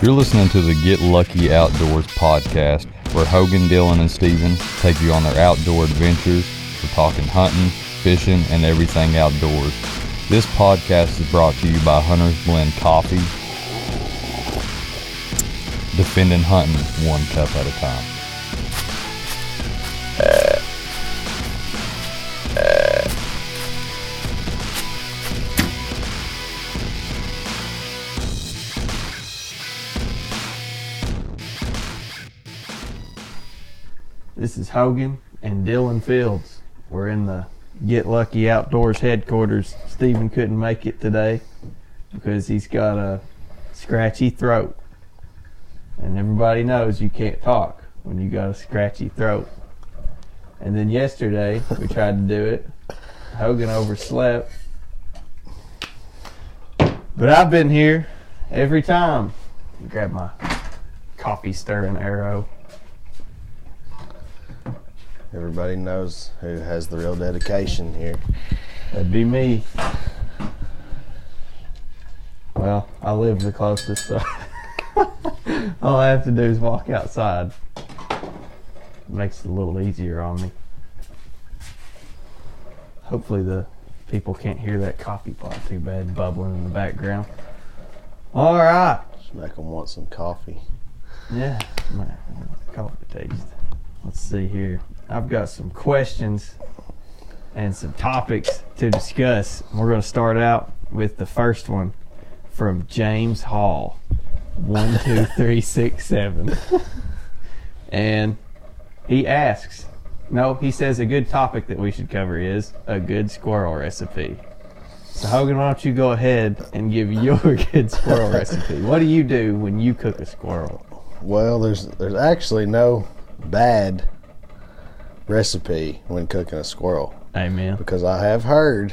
You're listening to the Get Lucky Outdoors podcast, where Hogan, Dylan, and Steven take you on their outdoor adventures. We're talking hunting, fishing, and everything outdoors. This podcast is brought to you by Hunter's Blend Coffee, defending hunting one cup at a time. Is Hogan and Dylan Fields. We're in the Get Lucky Outdoors headquarters. Steven couldn't make it today because he's got a scratchy throat. And everybody knows you can't talk when you got a scratchy throat. And then yesterday we tried to do it. Hogan overslept. But I've been here every time. Grab my coffee stirring arrow. Everybody knows who has the real dedication here. That'd be me. Well, I live the closest, so all I have to do is walk outside. Makes it a little easier on me. Hopefully, the people can't hear that coffee pot too bad bubbling in the background. All right. Just make them want some coffee. Yeah, man, coffee taste. Let's see here. I've got some questions and some topics to discuss. We're going to start out with the first one from James Hall. One, two, three, six, seven. And he asks, no, he says a good topic that we should cover is a good squirrel recipe. So Hogan, why don't you go ahead and give your good squirrel recipe? What do you do when you cook a squirrel? Well, there's there's actually no bad recipe when cooking a squirrel Amen. because I have heard.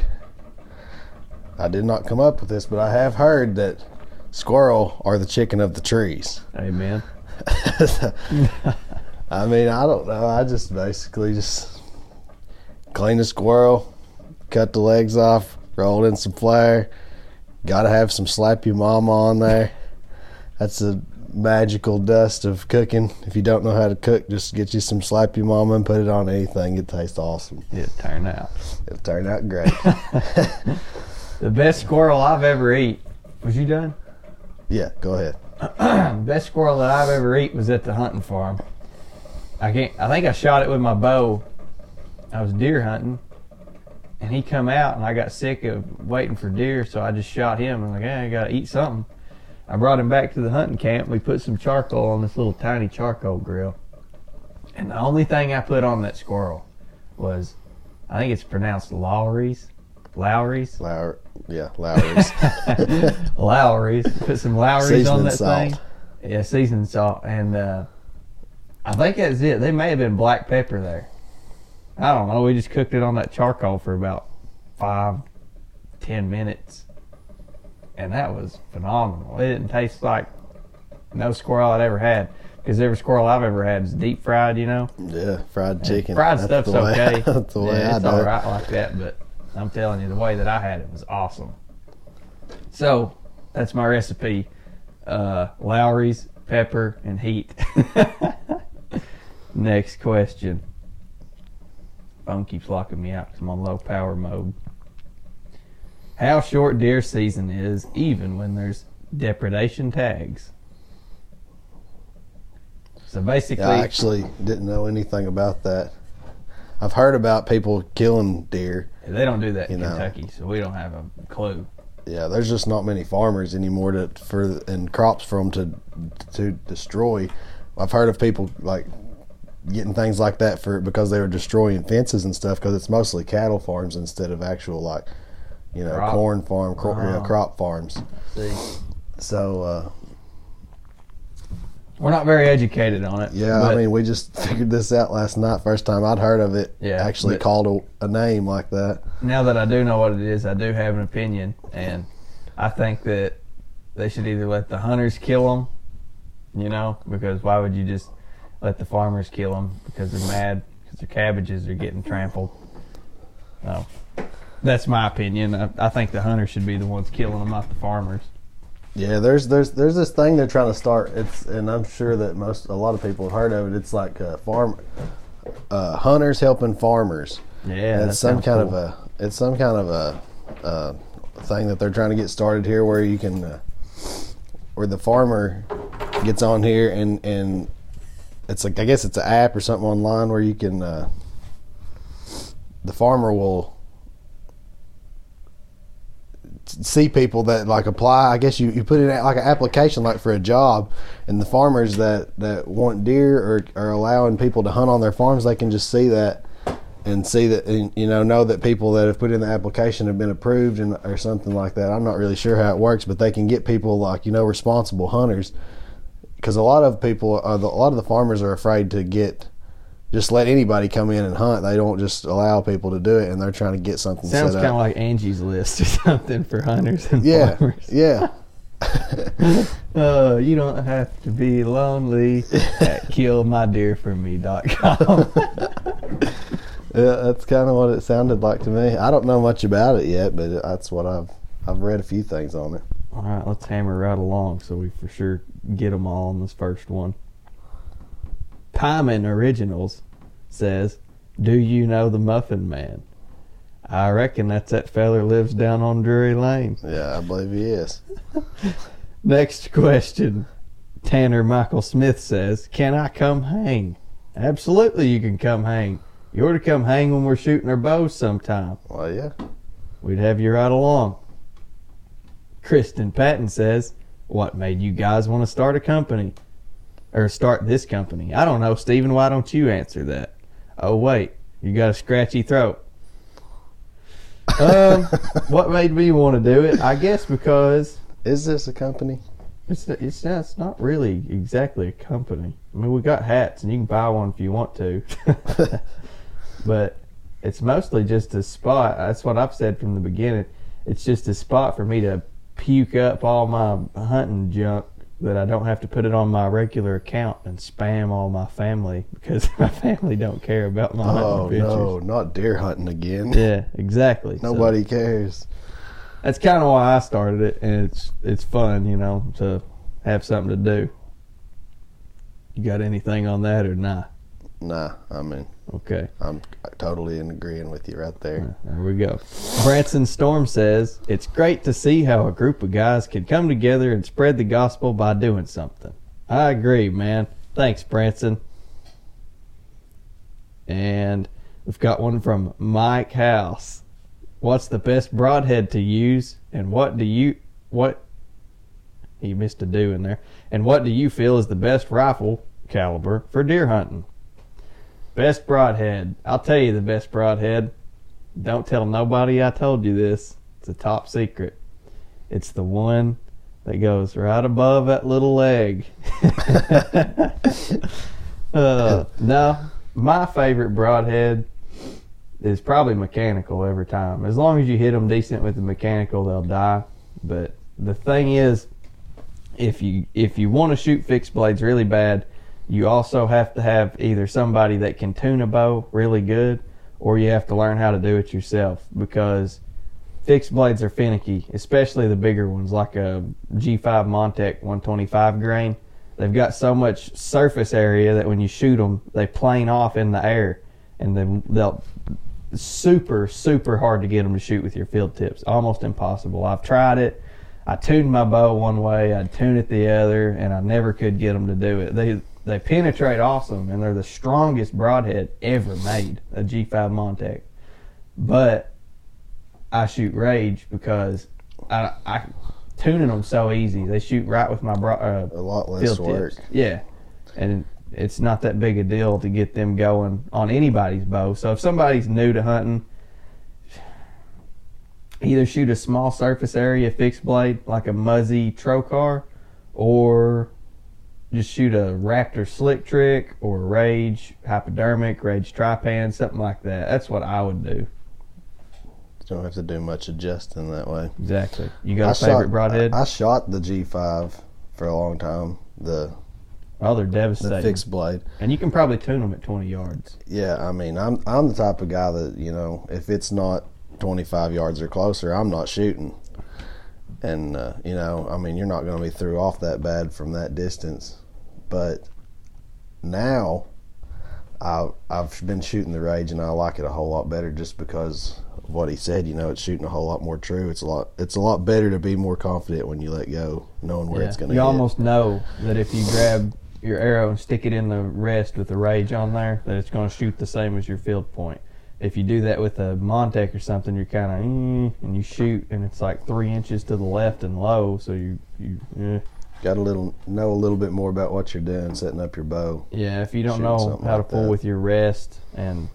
I did not come up with this, but I have heard that squirrel are the chicken of the trees. Amen. I mean, I don't know. I just basically just clean the squirrel, cut the legs off, roll in some flour. Got to have some slap your mama on there. That's the magical dust of cooking. If you don't know how to cook, just get you some slap your mama and put it on anything. It tastes awesome. It turned out. It'll turn out great. The best squirrel I've ever eat. Was you done? yeah, go ahead. The best squirrel that I've ever eat was at the hunting farm. I can't. I think I shot it with my bow. I was deer hunting, and he come out, and I got sick of waiting for deer, so I just shot him. I'm like, hey, I gotta eat something. I brought him back to the hunting camp. We put some charcoal on this little tiny charcoal grill, and the only thing I put on that squirrel was, I think it's pronounced Lowry's. Lowry's. Lower, yeah, Lowry's. Lowry's. Put some Lowry's on Seasoning that salt. thing. Yeah, seasoned salt, and uh, I think that's it. They may have been black pepper there. I don't know. We just cooked it on that charcoal for about five, ten minutes, and that was phenomenal. It didn't taste like no squirrel I'd ever had because every squirrel I've ever had is deep fried. You know, yeah, fried chicken. fried That's stuff's way- okay. That's the way yeah, it's all like that, but I'm telling you, the way that I had it was awesome. So that's my recipe: uh, Lowry's, pepper, and heat. Next question. Phone keeps locking me out because I'm on low power mode. How short deer season is, even when there's depredation tags. So basically, I actually didn't know anything about that. I've heard about people killing deer. they don't do that in You know. Kentucky, so we don't have a clue. Yeah, there's just not many farmers anymore to for and crops for them to to destroy. I've heard of people like getting things like that for because they were destroying fences and stuff because it's mostly cattle farms instead of actual like you know Crop. corn farm Oh. crop farms. See, So uh, we're not very educated on it. yeah, I mean we just figured this out last night. First time I'd heard of it. Yeah, actually called a, a name like that. now that I do know what it is, I do have an opinion, and I think that they should either let the hunters kill them, you know, because why would you just let the farmers kill them because they're mad because their cabbages are getting trampled? No, that's my opinion. I, I think the hunters should be the ones killing them, not the farmers. Yeah, there's there's there's this thing they're trying to start. It's and I'm sure that most a lot of people have heard of it. It's like uh, farm uh, hunters helping farmers. Yeah, And it's some kind cool. of a it's some kind of a, uh thing that they're trying to get started here, where you can uh, where the farmer gets on here and and it's like I guess it's an app or something online where you can uh, the farmer will see people that like apply. I guess you, you put in like an application like for a job, and the farmers that that want deer or are allowing people to hunt on their farms, they can just see that and see that and, you know know that people that have put in the application have been approved and or something like that. I'm not really sure how it works, but they can get people like you know responsible hunters because a lot of people are the, a lot of the farmers are afraid to get just let anybody come in and hunt. They don't just allow people to do it, and they're trying to get something Sounds kind of like Angie's List or something for hunters and yeah, farmers. yeah. Uh, you don't have to be lonely at killmydeerforme.com. Yeah, that's kind of what it sounded like to me. I don't know much about it yet, but that's what I've I've read a few things on it. all right, let's hammer right along so we for sure get them all on this first one. Pyman Originals says, Do you know the Muffin Man? I reckon that's that feller lives down on Drury Lane. Yeah, I believe he is. Next question. Tanner Michael Smith says, Can I come hang? Absolutely, you can come hang. You ought to come hang when we're shooting our bows sometime. Well, yeah. We'd have you right along. Kristen Patton says, What made you guys want to start a company? Or start this company? I don't know, Steven. Why don't you answer that? Oh, wait. You got a scratchy throat. Um, what made me want to do it? I guess because Is this a company? it's it's not, it's not really exactly a company. I mean, we got hats, and you can buy one if you want to. but it's mostly just a spot. That's what I've said from the beginning. It's just a spot for me to puke up all my hunting junk that I don't have to put it on my regular account and spam all my family because my family don't care about my Oh hunting pictures. no, not deer hunting again. Yeah, exactly. So- Nobody cares. that's kind of why I started it, and it's it's fun, you know, to have something to do. You got anything on that or not? Nah, I mean, Okay, I'm totally in agreeing with you right there. there we go. Branson Storm says it's great to see how a group of guys can come together and spread the gospel by doing something. I agree, man. Thanks, Branson. And we've got one from Mike House. What's the best broadhead to use, and what do you what? He missed a do in there. And what do you feel is the best rifle caliber for deer hunting? Best broadhead. I'll tell you the best broadhead. Don't tell nobody I told you this. It's a top secret. It's the one that goes right above that little leg. uh, no, my favorite broadhead is probably mechanical every time. As long as you hit them decent with the mechanical, they'll die. But the thing is, if you if you want to shoot fixed blades really bad, you also have to have either somebody that can tune a bow really good, or you have to learn how to do it yourself because fixed blades are finicky, especially the bigger ones like a G5 Montec 125 grain. They've got so much surface area that when you shoot them, they plane off in the air, and then they'll super super hard to get them to shoot with your field tips. Almost impossible. I've tried it. I tuned my bow one way, I'd tune it the other, and I never could get them to do it. They they penetrate awesome, and they're the strongest broadhead ever made, a G5 Montec. But I shoot Rage because I, I tuning them so easy. They shoot right with my bro, uh, A lot less work. tips. Yeah, and it's not that big a deal to get them going on anybody's bow. So if somebody's new to hunting, either shoot a small surface area fixed blade like a Muzzy Trocar, or just shoot a Raptor slick trick or Rage hypodermic, Rage Trypan, something like that. That's what I would do. Don't have to do much adjusting that way. Exactly. You got a I favorite shot, broadhead? I shot the G5 for a long time. The oh, they're devastating. the fixed blade. and you can probably tune them at 20 yards. Yeah, I mean, I'm I'm the type of guy that you know, if it's not 25 yards or closer, I'm not shooting. And uh, you know, I mean, you're not going to be through off that bad from that distance. But now, I I've been shooting the rage, and I like it a whole lot better just because of what he said. You know, it's shooting a whole lot more true. It's a lot. It's a lot better to be more confident when you let go, knowing where Yeah. it's going to. You almost know that if you grab your arrow and stick it in the rest with the rage on there, that it's going to shoot the same as your field point. If you do that with a Montec or something, you're kind of and you shoot, and it's like three inches to the left and low, so you you eh. got a little know a little bit more about what you're doing, setting up your bow. yeah. If you don't know how to pull that. with your rest and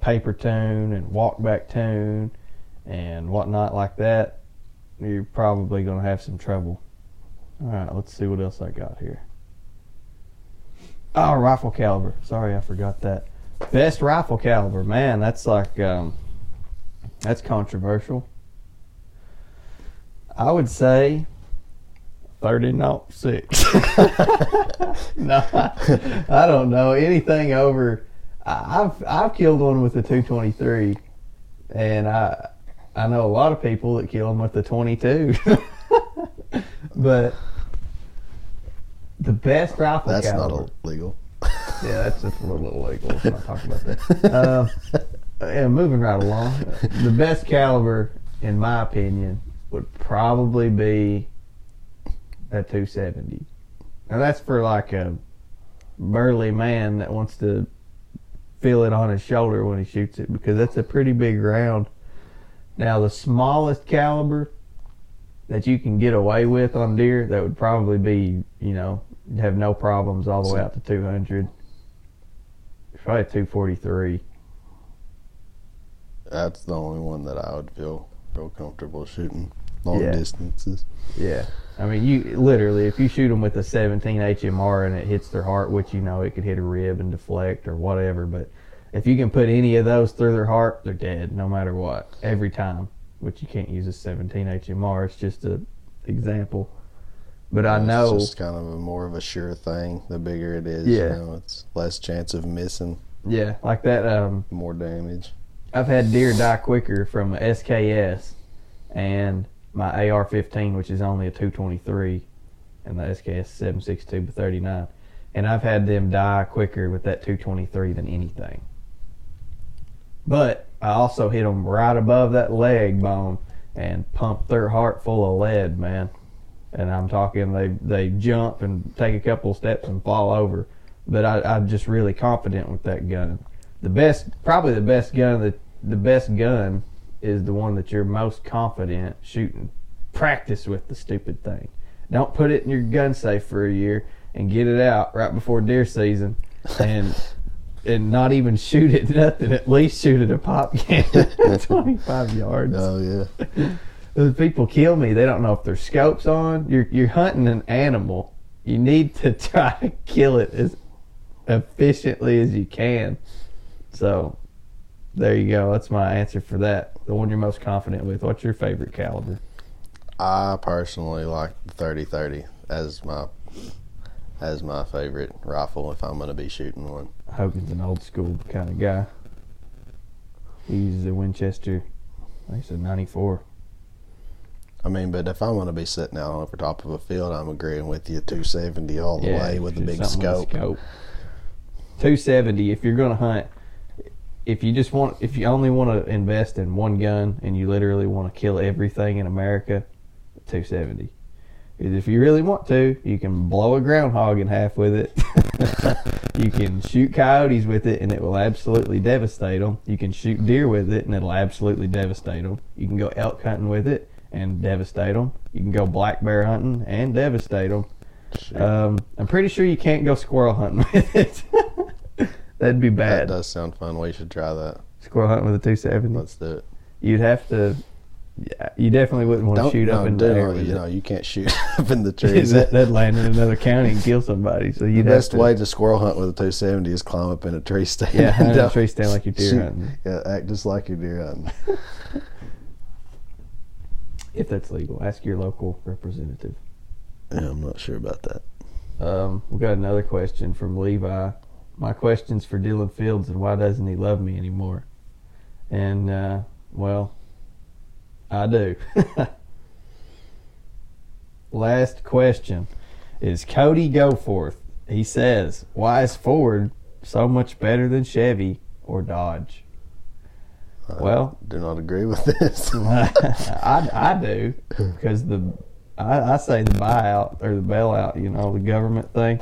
paper tune and walk back tune and whatnot like that, you're probably going to have some trouble. All right, let's see what else I got here. Oh, rifle caliber. Sorry, I forgot that. Best rifle caliber, man. That's like um, that's controversial. I would say thirty naught six. no, I, I don't know anything over. I- I've I've killed one with the two twenty three, and I I know a lot of people that kill them with the twenty two. but the best rifle That's caliber. not illegal. Yeah, that's just a little illegal. Let's not talk about that. Um, yeah, moving right along. The best caliber, in my opinion, would probably be a 270. Now that's for like a burly man that wants to feel it on his shoulder when he shoots it because that's a pretty big round. Now the smallest caliber that you can get away with on deer, that would probably be, you know, have no problems all the way out to 200. Probably 243. That's the only one that I would feel real comfortable shooting long Yeah. distances. Yeah. I mean, you literally, if you shoot them with a 17 HMR and it hits their heart, which you know it could hit a rib and deflect or whatever, but if you can put any of those through their heart, they're dead no matter what, every time. Which you can't use a 17 HMR. It's just an example. But I know It's just kind of a more of a sure thing. The bigger it is, Yeah. you know, it's less chance of missing, yeah, like that. Um, more damage. I've had deer die quicker from a SKS and my AR-15, which is only a 223, and the SKS 762 by 39, and I've had them die quicker with that 223 than anything. But I also hit them right above that leg bone and pumped their heart full of lead, man. And I'm talking they they jump and take a couple steps and fall over. But I, I'm just really confident with that gun. The best, probably the best gun that the best gun is the one that you're most confident shooting. Practice with the stupid thing. Don't put it in your gun safe for a year and get it out right before deer season, and and not even shoot it nothing. At least shoot it a pop can at 25 yards. Oh yeah, The people kill me. They don't know if their scopes on. You're you're hunting an animal. You need to try to kill it as efficiently as you can. So there you go. That's my answer for that. The one you're most confident with. What's your favorite caliber? I personally like the thirty thirty as my as my favorite rifle if I'm going to be shooting one. Hogan's an old school kind of guy. He uses a Winchester. I think it's a 94. I mean, but if I'm going to be sitting out over top of a field, I'm agreeing with you. 270 all the way with a big with scope. 270 if you're going to hunt if you just want if you only want to invest in one gun and you literally want to kill everything in America 270 'Cause if you really want to you can blow a groundhog in half with it. You can shoot coyotes with it and it will absolutely devastate them you can shoot deer with it and it'll absolutely devastate them you can go elk hunting with it and devastate them you can go black bear hunting and devastate them um, I'm pretty sure you can't go squirrel hunting with it. That'd be bad. that does sound fun. We should try that. Squirrel hunting with a 270. Let's do it. You'd have to. Yeah, you definitely wouldn't want to shoot no, up in the air. You know, you can't shoot up in the trees. that, that'd land in another county and kill somebody. So the you'd best to, way to squirrel hunt with a 270 is climb up in a tree stand. Yeah, in a tree stand like you're deer hunting. Yeah, act just like you're deer hunting. If that's legal, ask your local representative. Yeah, I'm not sure about that. Um, we got another question from Levi. My question's for Dylan Fields, and why doesn't he love me anymore? And uh, well, I do. last question is Cody Goforth. He says, "Why is Ford so much better than Chevy or Dodge?" Well, Do not agree with this. I, I do because the I, I say the buyout or the bailout, you know, the government thing.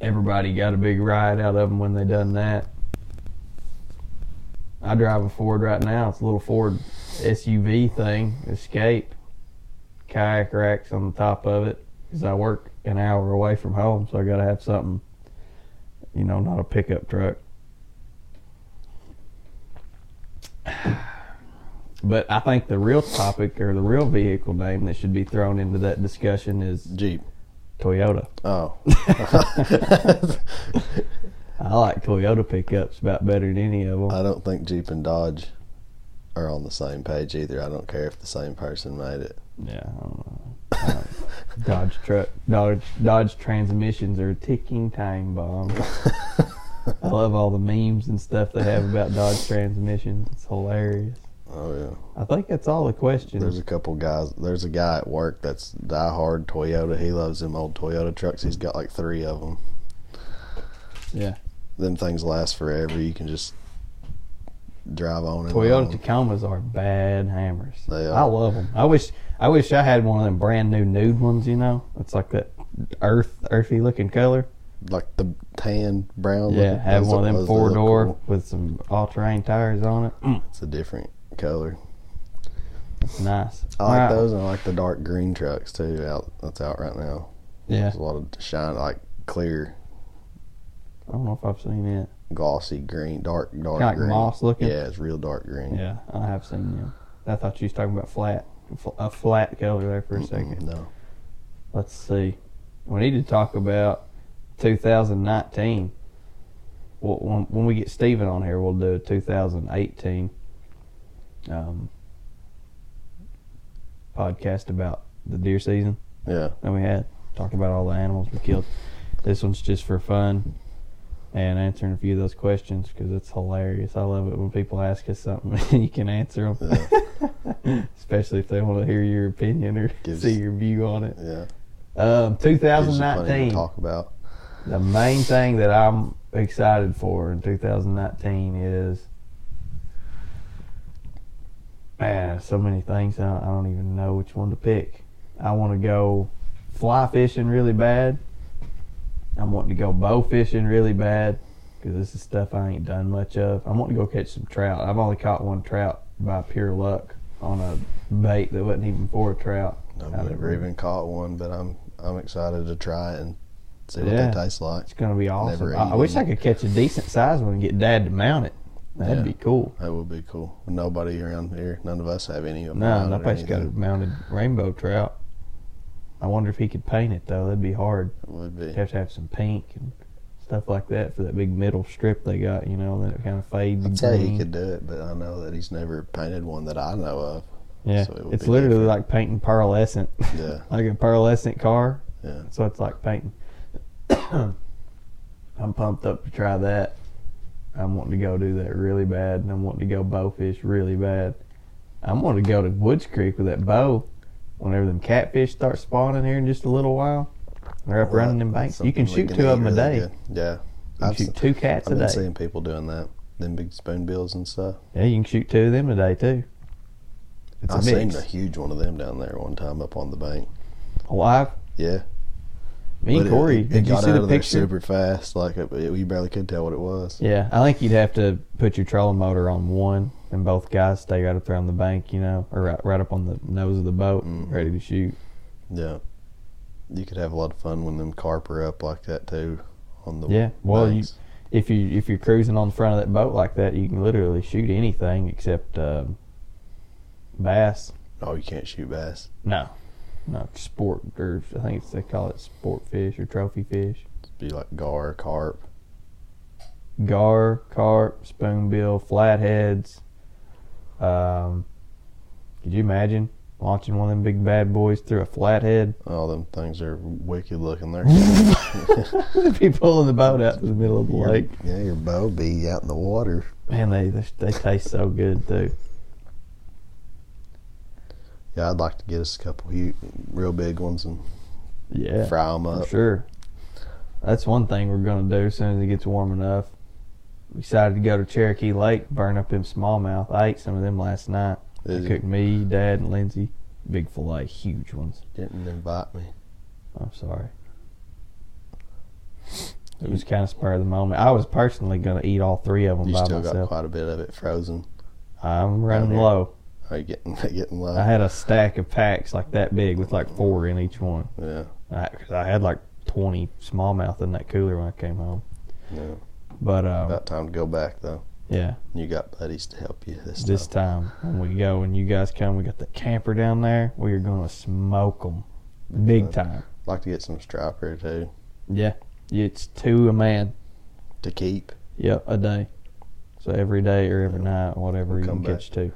Everybody got a big ride out of them when they done that. I drive a Ford right now. It's a little Ford SUV thing, Escape. Kayak racks on the top of it because I work an hour away from home, so I got to have something, you know, not a pickup truck. But I think the real topic or the real vehicle name that should be thrown into that discussion is Jeep. Toyota. Oh. I like Toyota pickups about better than any of them. I don't think Jeep and Dodge are on the same page either. I don't care if the same person made it. yeah, I don't know. Uh, Dodge truck, Dodge Dodge transmissions are a ticking time bomb. I love all the memes and stuff they have about Dodge transmissions. It's hilarious. Oh yeah. I think that's all the questions. There's a couple guys. There's a guy at work that's diehard Toyota. He loves them old Toyota trucks. He's got like three of them. Yeah. Them things last forever. You can just drive on and Toyota on. Tacomas are bad hammers. They are. I love them. I wish I wish I had one of them brand new nude ones. You know, it's like that earth earthy looking color. Like the tan brown. Yeah, looking- have those one of them those four look door cool. with some all terrain tires on it. Mm, It's a different color. it's nice. I like those, and I like the dark green trucks too. Out that's out right now. Yeah, There's a lot of shine, like clear, I don't know if I've seen it. glossy green, dark, dark Kinda like green. moss looking? Yeah, it's real dark green. Yeah, I have seen them. I thought you was talking about flat, A flat color there for a second. No. Let's see. We need to talk about 2019. Well, when, when we get Steven on here, we'll do a 2018 um, podcast about the deer season Yeah. that we had. Talk about all the animals we killed. This one's just for fun and answering a few of those questions because it's hilarious. I love it when people ask us something and you can answer them, especially if they want to hear your opinion or Gives- see your view on it. Yeah. Um, Gives you plenty to 2019. talk about. The main thing that I'm excited for in 2019 is, man, so many things. I don't, I don't even know which one to pick. I want to go fly fishing really bad. I'm wanting to go bow fishing really bad because this is stuff I ain't done much of. I'm wanting to go catch some trout. I've only caught one trout by pure luck on a bait that wasn't even for a trout. I've never even caught one, but I'm I'm excited to try it and see what Yeah. they taste like. It's gonna be awesome. I, I wish I could catch a decent sized one and get Dad to mount it. That'd Yeah. be cool. That would be cool. Nobody around here, none of us have any of them. No, nobody's got a mounted rainbow trout. I wonder if he could paint it though. That'd be hard. It would be. You have to have some pink and stuff like that for that big middle strip they got. You know, that kind of fades. I'd say green. he could do it, but I know that he's never painted one that I know of. Yeah, so it it's literally different. like painting pearlescent, Yeah, like a pearlescent car. yeah. So it's like painting. I'm pumped up to try that. I'm wanting to go do that really bad, and I'm wanting to go bowfish really bad. I'm wanting to go to Woods Creek with that bow. Whenever them catfish start spawning here in just a little while, they're up Well, running them banks. You can shoot two of them a day. good. Yeah, You can I've, shoot se- two cats I've a been day. seeing people doing that. Them big spoonbills and stuff. Yeah, you can shoot two of them a day too. It's a I seen a huge one of them down there one time up on the bank. Alive. Yeah, Me and But it- Corey. it, did you see out the of there picture? super fast. Like it, you barely could tell what it was. Yeah, I think you'd have to put your trolling motor on one, and both guys stay right up there on the bank, you know, or right, right up on the nose of the boat, Mhm. ready to shoot. Yeah, you could have a lot of fun when them carp are up like that too. On the Yeah, well, you- If you if you're cruising on the front of that boat like that, you can literally shoot anything except um, bass. oh, you can't shoot bass. No, no sport or I think it's, they call it sport fish or trophy fish. It'd be like gar, carp. Gar, carp, spoonbill, flatheads. Um, could you imagine launching one of them big bad boys through a flathead? All them things are wicked looking. They're be pulling the boat out to the middle of the Your- lake. Yeah, your bow be out in the water. Man, they they, they taste so good too. Yeah, I'd like to get us a couple real big ones and Yeah, fry them for up. sure. That's one thing we're gonna do as soon as it gets warm enough. We decided to go to Cherokee Lake, burn up them smallmouth. I ate some of them last night. I Did you? cooked me, Dad, and Lindsay. Big fillet, huge ones. Didn't invite me. I'm sorry. It was kind of spur of the moment. I was personally gonna eat all three of them You by still got myself. quite a bit of it frozen. I'm running low. Are you getting getting low? I had a stack of packs like that big with like four in each one. yeah, I, 'cause I had like 20 smallmouth in that cooler when I came home. yeah. But um, About time to go back though. yeah, You got buddies to help you this, this time. time when we go and you guys come, we got the camper down there. We are gonna smoke them big time. like to get some striper too Yeah, it's two a man. to keep. Yep, a day. So every day or every night, whatever We'll you can catch two.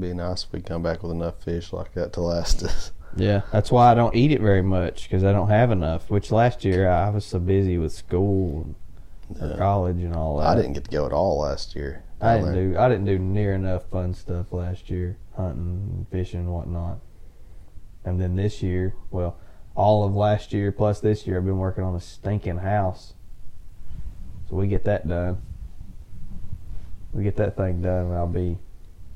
Be nice if we come back with enough fish like that to last us. Yeah, that's why I don't eat it very much because I don't have enough. Which last year I was so busy with school and Yeah. college and all that. I didn't get to go at all last year. I didn't there. do. I didn't do near enough fun stuff last year, hunting, and fishing, and whatnot. And then this year, well, all of last year plus this year, I've been working on a stinking house. So we get that done. We get that thing done, and I'll be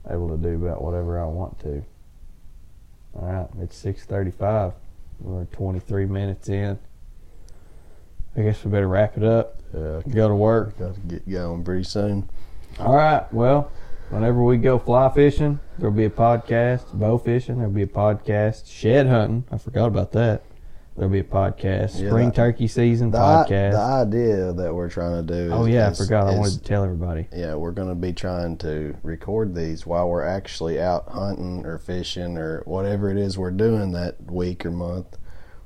able to do about whatever I want to. All right, it's six thirty-five. We're twenty-three minutes in. I guess we better wrap it up. Yeah, Go to work. got to get going pretty soon. All right. Well, whenever we go fly fishing, there'll be a podcast. Bow fishing, there'll be a podcast. Shed hunting, I forgot about that. There'll be a podcast. Yeah, Spring that- turkey season The, i- podcast. the idea that we're trying to do. oh is- yeah, I is- forgot. I wanted to tell everybody. Yeah, we're going to be trying to record these while we're actually out hunting or fishing or whatever it is we're doing that week or month.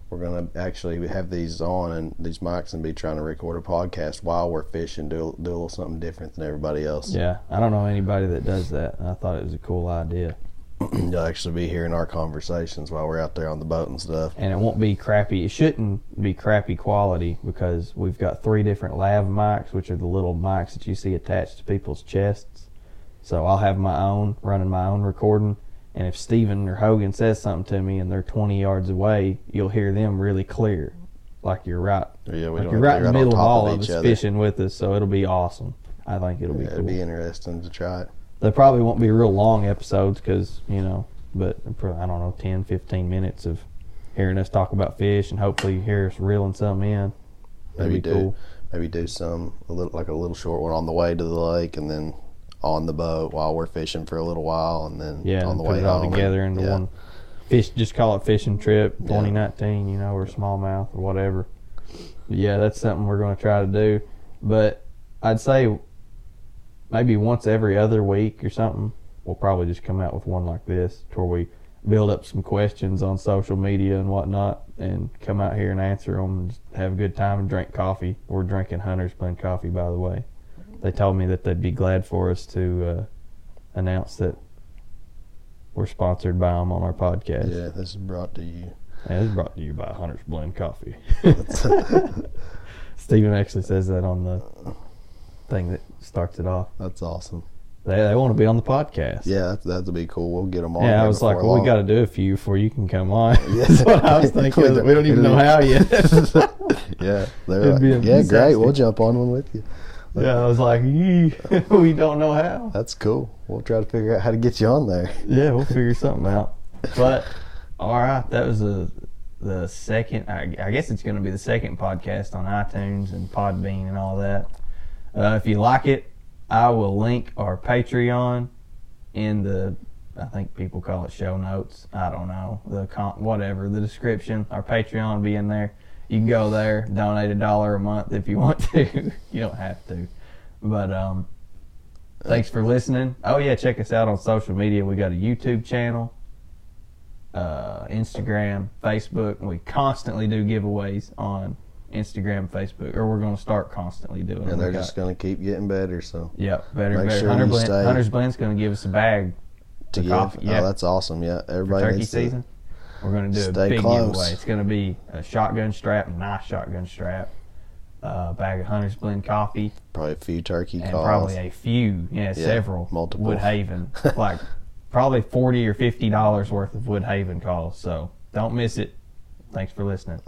We're going to actually have these on and these mics and be trying to record a podcast while we're fishing, do, do a little something different than everybody else. Yeah, I don't know anybody that does that. I thought it was a cool idea, You'll actually be hearing our conversations while we're out there on the boat and stuff. and it won't be crappy. It shouldn't be crappy quality because we've got three different lav mics, which are the little mics that you see attached to people's chests. So I'll have my own running my own recording. And if Steven or Hogan says something to me and they're 20 yards away, you'll hear them really clear. Like you're right. Yeah, we like you're right in the be middle of all of us other. fishing with us, so it'll be awesome. I think it'll be cool. it'd be interesting to try it. They probably won't be real long episodes because, you know, but I don't know, 10, 15 minutes of hearing us talk about fish and hopefully you hear us reeling something in. That'd Maybe do cool. maybe do some a little like a little short one on the way to the lake and then on the boat while we're fishing for a little while and then Yeah, on the put way it all home. together into yeah. one fish. Just call it fishing trip Yeah. 2019, you know, or smallmouth or whatever. But yeah, that's something we're going to try to do. But I'd say maybe once every other week or something, we'll probably just come out with one like this, to where we build up some questions on social media and whatnot, and come out here and answer them, and just have a good time and drink coffee. We're drinking Hunter's Blend coffee, by the way. They told me that they'd be glad for us to uh, announce that we're sponsored by them on our podcast. Yeah, this is brought to you. And it's brought to you by Hunter's Blend Coffee. Steven actually says that on the thing that starts it off. That's awesome. They, they want to be on the podcast. Yeah, that, that'd be cool. We'll get them on. Yeah, I was like, well, we got to do a few before you can come on. Yeah. That's what I was thinking. We we, don't- even know how yet. Yeah, they're like, yeah, great. We'll jump on one with you. yeah, I was like, we don't know how. That's cool. We'll try to figure out how to get you on there. Yeah, we'll figure something out. But all right, that was a the second. I, I guess it's going to be the second podcast on iTunes and Podbean and all that. Uh, if you like it, I will link our Patreon in the. I think people call it show notes. I don't know the con- whatever the description. Our Patreon will be in there. You can go there, donate a dollar a month if you want to. you don't have to, but um, Thanks for listening. Oh yeah, check us out on social media. We got a YouTube channel, uh, Instagram, Facebook. We constantly do giveaways on Instagram, Facebook, or we're going to start constantly doing. And they're just going to keep getting better. So Yep, better, Make better. sure Hunter, Blend, Hunter's Blend's going to give us a bag to give, coffee, oh, yeah. oh, that's awesome. Yeah, for everybody turkey needs season. We're going to do a stay big close. giveaway. It's going to be a shotgun strap, nice shotgun strap, a bag of Hunter's Blend coffee, probably a few turkey and calls. probably a few, yeah, several multiple. Woodhaven, like probably forty or fifty dollars worth of Woodhaven calls. So don't miss it. Thanks for listening.